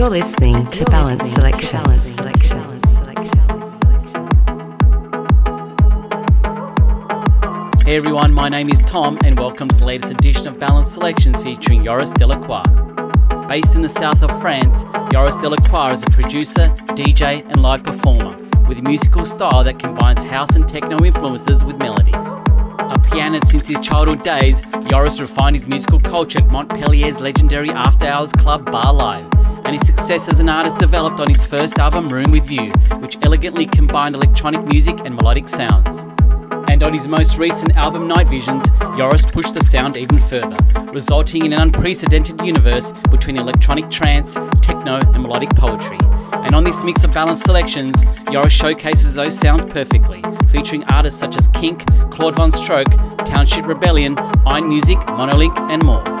You're listening to Balance Selection. Hey everyone, my name is Tom, and welcome to the latest edition of Balance Selections featuring Joris Delacroix. Based in the south of France, Joris Delacroix is a producer, DJ, and live performer with a musical style that combines house and techno influences with melodies. A pianist since his childhood days, Joris refined his musical culture at Montpellier's legendary after hours club Bar Live, and his success as an artist developed on his first album Room with You, which elegantly combined electronic music and melodic sounds. And on his most recent album Night Visions, Joris pushed the sound even further, resulting in an unprecedented universe between electronic trance, techno, and melodic poetry. And on this mix of balanced selections, Joris showcases those sounds perfectly, featuring artists such as Kink, Claude Von Stroke, Township Rebellion, Einmusik, Monolink, and more.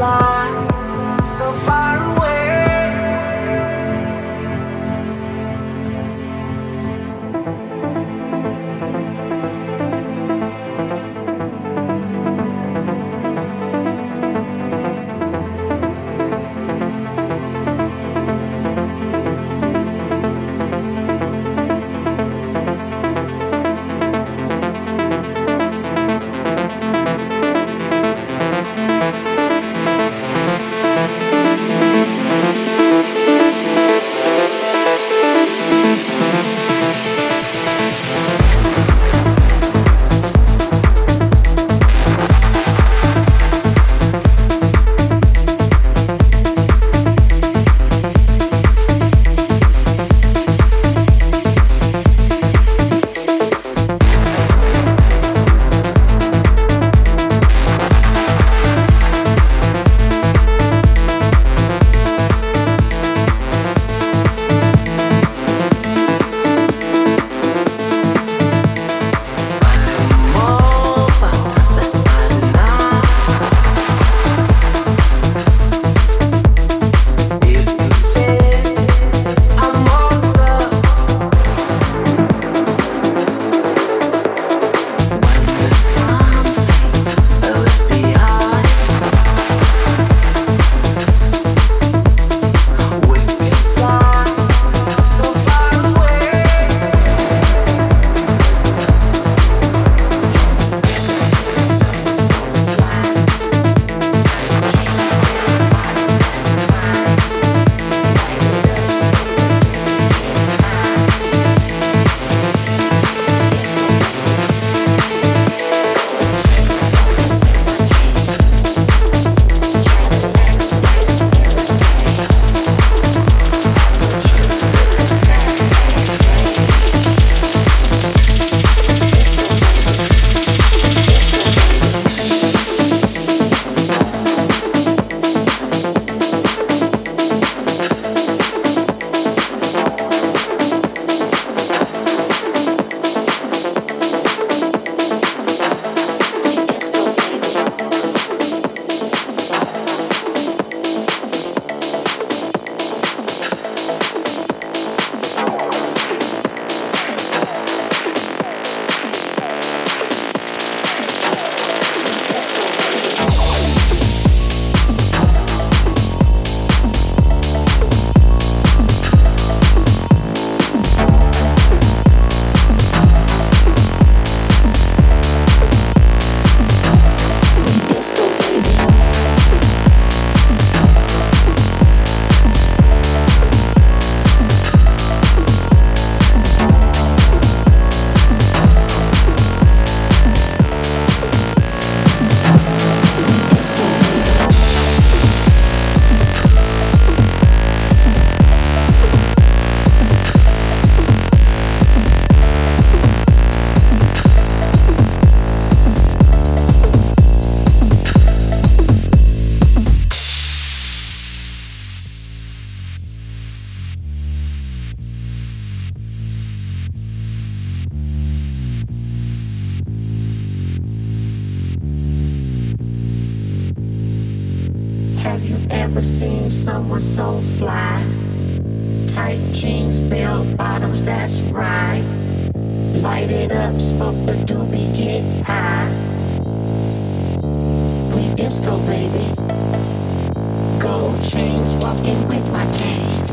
fly so far away. It up, smoke the doobie, get high. Ah. We disco, baby. Gold chains, walking with my cane.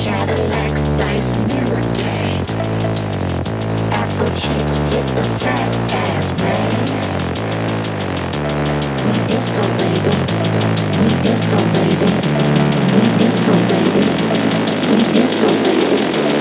Cadillacs, dice, mirror game. Afro chicks, get the fat ass, man. We disco, baby. We disco, baby. We disco, baby. We disco, baby. We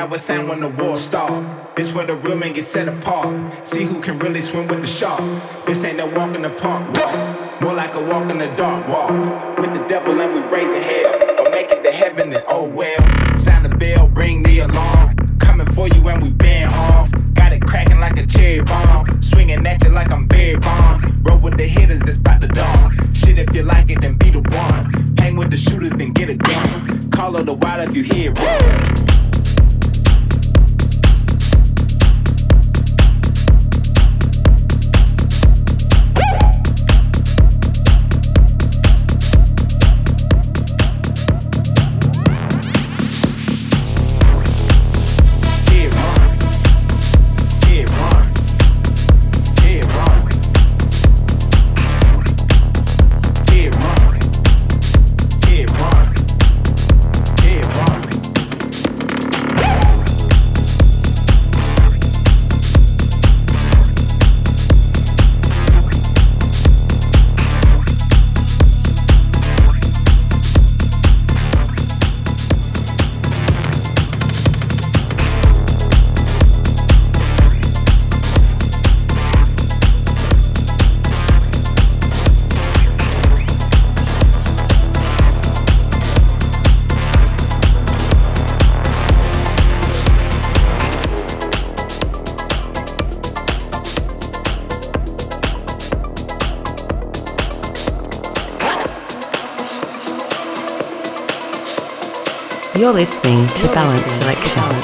how it sound when the war start. This where the real men get set apart. See who can really swim with the sharks. This ain't no walk in the park walk. More like a walk in the dark walk. With the devil and we raising hell. Or make it to heaven and oh well. Sound the bell, ring the alarm. Coming for you and we been off. Got it cracking like a cherry bomb. Swinging at you like I'm Barry Bond. Roll with the hitters that's about to dawn. Shit, if you like it, then be the one. Hang with the shooters, then get a gun. Call her the wild if you hear it. You're listening to Balance Selection.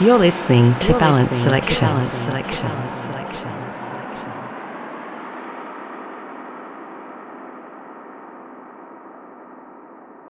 You're listening to Balance Selection. Balance Selection.